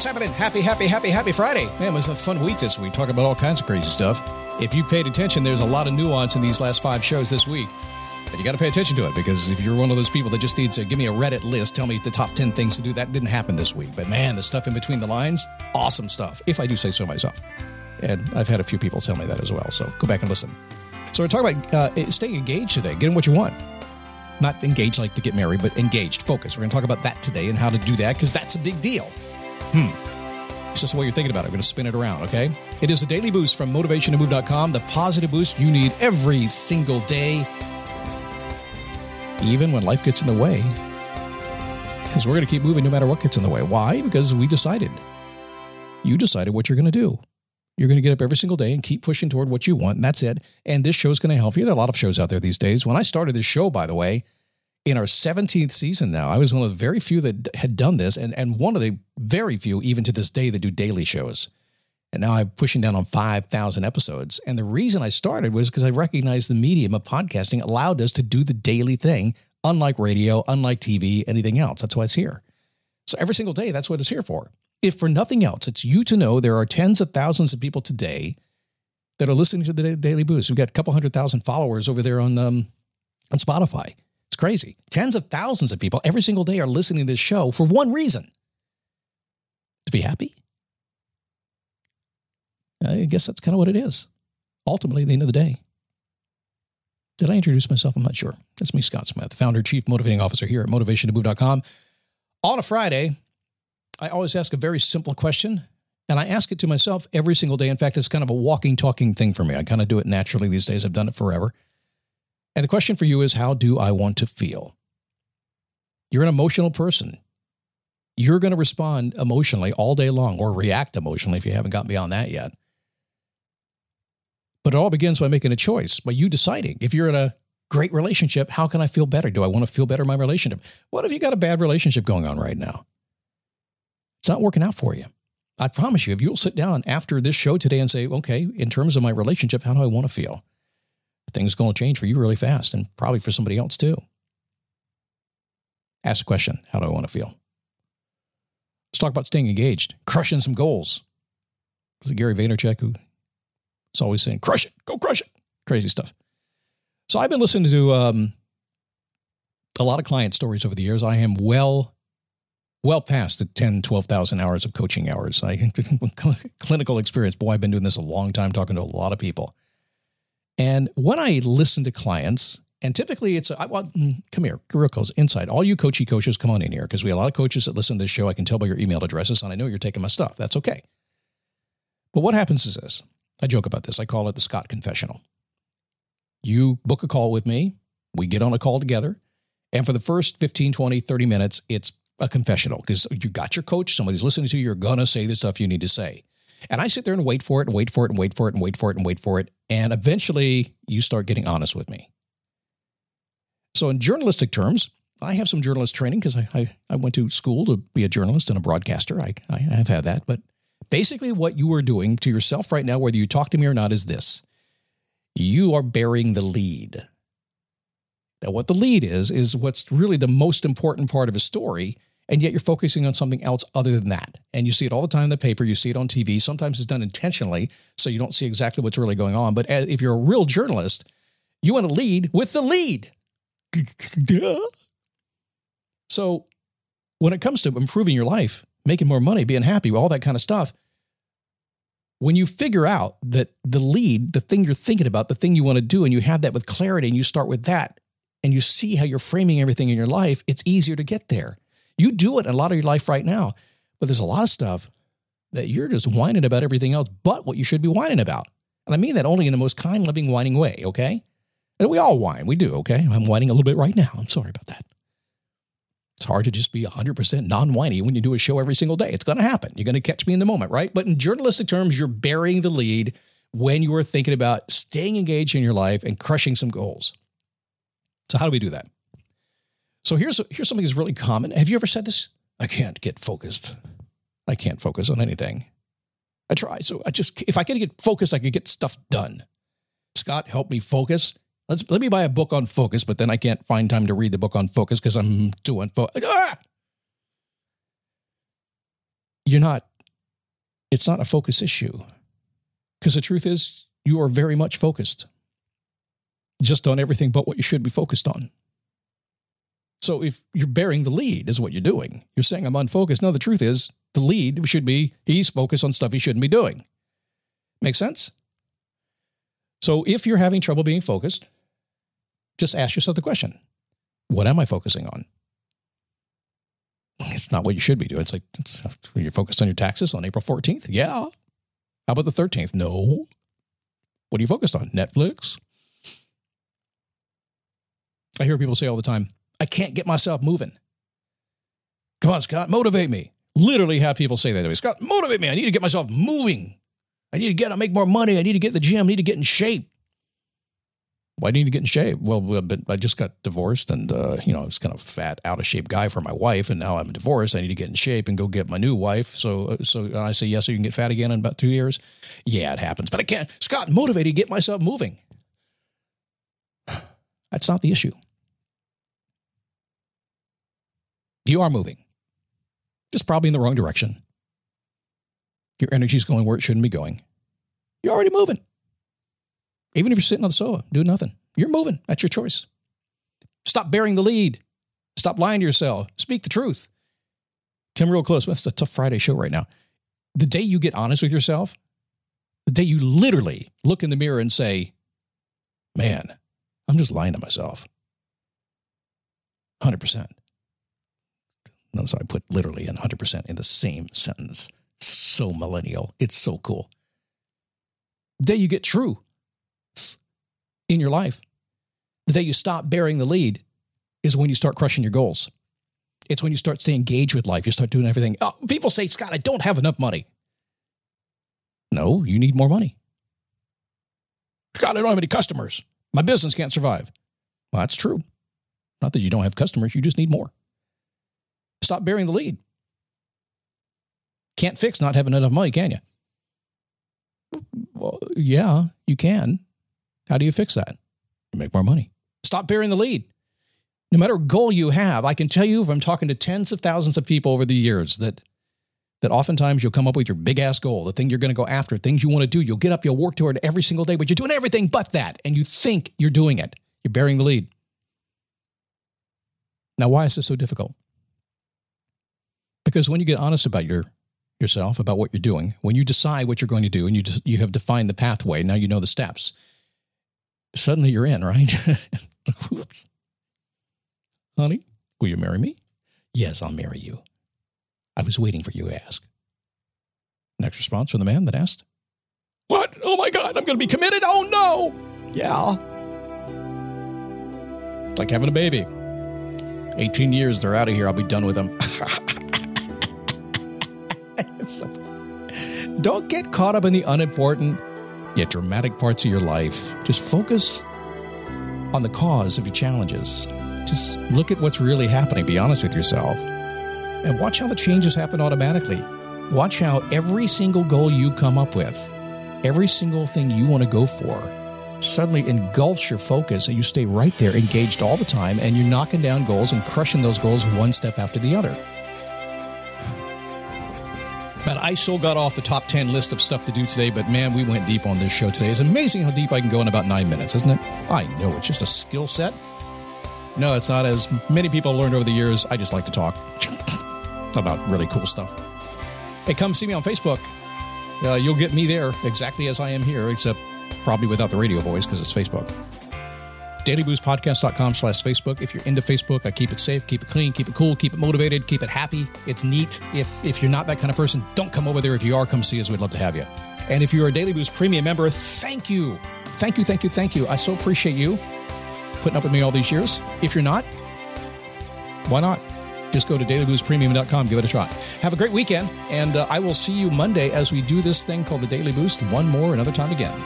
What's happening? Happy, happy, happy, happy Friday. Man, it was a fun week this week, talking about all kinds of crazy stuff. If you paid attention, there's a lot of nuance in these last five shows this week. But you got to pay attention to it because if you're one of those people that just needs to give me a Reddit list, tell me the top 10 things to do, that didn't happen this week. But man, the stuff in between the lines, awesome stuff, if I do say so myself. And I've had a few people tell me that as well. So go back and listen. So we're talking about uh, staying engaged today, getting what you want. Not engaged like to get married, but engaged, focus. We're going to talk about that today and how to do that because that's a big deal. Hmm. It's just the way you're thinking about it. I'm going to spin it around, okay? It is a daily boost from motivationtomove.com, the positive boost you need every single day, even when life gets in the way. Because we're going to keep moving no matter what gets in the way. Why? Because we decided. You decided what you're going to do. You're going to get up every single day and keep pushing toward what you want, and that's it. And this show is going to help you. There are a lot of shows out there these days. When I started this show, by the way, in our 17th season now, I was one of the very few that had done this, and, and one of the very few, even to this day, that do daily shows. And now I'm pushing down on 5,000 episodes. And the reason I started was because I recognized the medium of podcasting allowed us to do the daily thing, unlike radio, unlike TV, anything else. That's why it's here. So every single day, that's what it's here for. If for nothing else, it's you to know there are tens of thousands of people today that are listening to the Daily Boost. We've got a couple hundred thousand followers over there on um, on Spotify. Crazy. Tens of thousands of people every single day are listening to this show for one reason to be happy. I guess that's kind of what it is. Ultimately, at the end of the day. Did I introduce myself? I'm not sure. That's me, Scott Smith, founder, chief motivating officer here at motivationtomove.com. On a Friday, I always ask a very simple question, and I ask it to myself every single day. In fact, it's kind of a walking, talking thing for me. I kind of do it naturally these days. I've done it forever. And the question for you is how do I want to feel? You're an emotional person. You're going to respond emotionally all day long or react emotionally if you haven't gotten beyond that yet. But it all begins by making a choice, by you deciding. If you're in a great relationship, how can I feel better? Do I want to feel better in my relationship? What if you got a bad relationship going on right now? It's not working out for you. I promise you, if you'll sit down after this show today and say, okay, in terms of my relationship, how do I want to feel? Things going to change for you really fast and probably for somebody else too. Ask a question How do I want to feel? Let's talk about staying engaged, crushing some goals. Was it Gary Vaynerchuk who is always saying, crush it, go crush it? Crazy stuff. So I've been listening to um, a lot of client stories over the years. I am well well past the 10, 12,000 hours of coaching hours. I clinical experience. Boy, I've been doing this a long time, talking to a lot of people. And when I listen to clients, and typically it's, I want, mm, come here, real close, inside. All you coachy coaches, come on in here because we have a lot of coaches that listen to this show. I can tell by your email addresses, and I know you're taking my stuff. That's okay. But what happens is this I joke about this. I call it the Scott Confessional. You book a call with me, we get on a call together. And for the first 15, 20, 30 minutes, it's a confessional because you got your coach, somebody's listening to you, you're going to say the stuff you need to say. And I sit there and wait for it and wait for it and wait for it and wait for it and wait for it. And eventually you start getting honest with me. So, in journalistic terms, I have some journalist training because I, I, I, went to school to be a journalist and a broadcaster. I, I have had that. But basically, what you are doing to yourself right now, whether you talk to me or not, is this you are burying the lead. Now, what the lead is, is what's really the most important part of a story and yet you're focusing on something else other than that. And you see it all the time in the paper, you see it on TV. Sometimes it's done intentionally, so you don't see exactly what's really going on. But if you're a real journalist, you want to lead with the lead. so when it comes to improving your life, making more money, being happy, all that kind of stuff, when you figure out that the lead, the thing you're thinking about, the thing you want to do, and you have that with clarity and you start with that and you see how you're framing everything in your life, it's easier to get there. You do it a lot of your life right now, but there's a lot of stuff that you're just whining about everything else but what you should be whining about. And I mean that only in the most kind, loving, whining way, okay? And we all whine. We do, okay? I'm whining a little bit right now. I'm sorry about that. It's hard to just be 100% non whiny when you do a show every single day. It's going to happen. You're going to catch me in the moment, right? But in journalistic terms, you're burying the lead when you are thinking about staying engaged in your life and crushing some goals. So, how do we do that? So here's here's something that's really common. Have you ever said this? I can't get focused. I can't focus on anything. I try. So I just if I could get focused, I could get stuff done. Scott, help me focus. Let's let me buy a book on focus, but then I can't find time to read the book on focus because I'm too unfocused. Ah! You're not It's not a focus issue. Because the truth is, you are very much focused just on everything but what you should be focused on. So if you're burying the lead, is what you're doing. You're saying I'm unfocused. No, the truth is, the lead should be he's focused on stuff he shouldn't be doing. Make sense? So if you're having trouble being focused, just ask yourself the question what am I focusing on? It's not what you should be doing. It's like it's, uh, you're focused on your taxes on April 14th. Yeah. How about the 13th? No. What are you focused on? Netflix? I hear people say all the time, I can't get myself moving. Come on, Scott, motivate me. Literally have people say that to me. Scott, motivate me. I need to get myself moving. I need to get, I make more money. I need to get the gym. I need to get in shape. Why do you need to get in shape? Well, I just got divorced and, uh, you know, I was kind of fat, out of shape guy for my wife. And now I'm divorced. I need to get in shape and go get my new wife. So, uh, so I say, yes, so you can get fat again in about two years. Yeah, it happens, but I can't. Scott, motivated, get myself moving. That's not the issue. You are moving, just probably in the wrong direction. Your energy's going where it shouldn't be going. You're already moving. Even if you're sitting on the sofa doing nothing, you're moving. That's your choice. Stop burying the lead. Stop lying to yourself. Speak the truth. Come real close. That's a tough Friday show right now. The day you get honest with yourself, the day you literally look in the mirror and say, Man, I'm just lying to myself. 100%. Notice I put literally and 100% in the same sentence. So millennial. It's so cool. The day you get true in your life, the day you stop burying the lead is when you start crushing your goals. It's when you start staying engaged with life. You start doing everything. Oh, people say, Scott, I don't have enough money. No, you need more money. Scott, I don't have any customers. My business can't survive. Well, that's true. Not that you don't have customers, you just need more. Stop burying the lead. Can't fix not having enough money, can you? Well, yeah, you can. How do you fix that? You make more money. Stop burying the lead. No matter what goal you have, I can tell you from talking to tens of thousands of people over the years that that oftentimes you'll come up with your big ass goal, the thing you're going to go after, things you want to do. You'll get up, you'll work toward every single day, but you're doing everything but that, and you think you're doing it. You're burying the lead. Now, why is this so difficult? Because when you get honest about your yourself, about what you're doing, when you decide what you're going to do and you just, you have defined the pathway, now you know the steps. Suddenly you're in, right? Honey, will you marry me? Yes, I'll marry you. I was waiting for you to ask. Next response from the man that asked, What? Oh my God, I'm going to be committed? Oh no! Yeah. It's like having a baby. 18 years, they're out of here. I'll be done with them. Don't get caught up in the unimportant yet dramatic parts of your life. Just focus on the cause of your challenges. Just look at what's really happening. Be honest with yourself. And watch how the changes happen automatically. Watch how every single goal you come up with, every single thing you want to go for, suddenly engulfs your focus and you stay right there engaged all the time and you're knocking down goals and crushing those goals one step after the other. Man, I so got off the top 10 list of stuff to do today, but man, we went deep on this show today. It's amazing how deep I can go in about nine minutes, isn't it? I know, it's just a skill set. No, it's not as many people learned over the years. I just like to talk about really cool stuff. Hey, come see me on Facebook. Uh, you'll get me there exactly as I am here, except probably without the radio voice because it's Facebook dailyboostpodcast.com slash Facebook. If you're into Facebook, I keep it safe, keep it clean, keep it cool, keep it motivated, keep it happy. It's neat. If, if you're not that kind of person, don't come over there. If you are, come see us. We'd love to have you. And if you're a Daily Boost premium member, thank you. Thank you, thank you, thank you. I so appreciate you putting up with me all these years. If you're not, why not? Just go to dailyboostpremium.com, give it a shot. Have a great weekend, and uh, I will see you Monday as we do this thing called the Daily Boost one more another time again.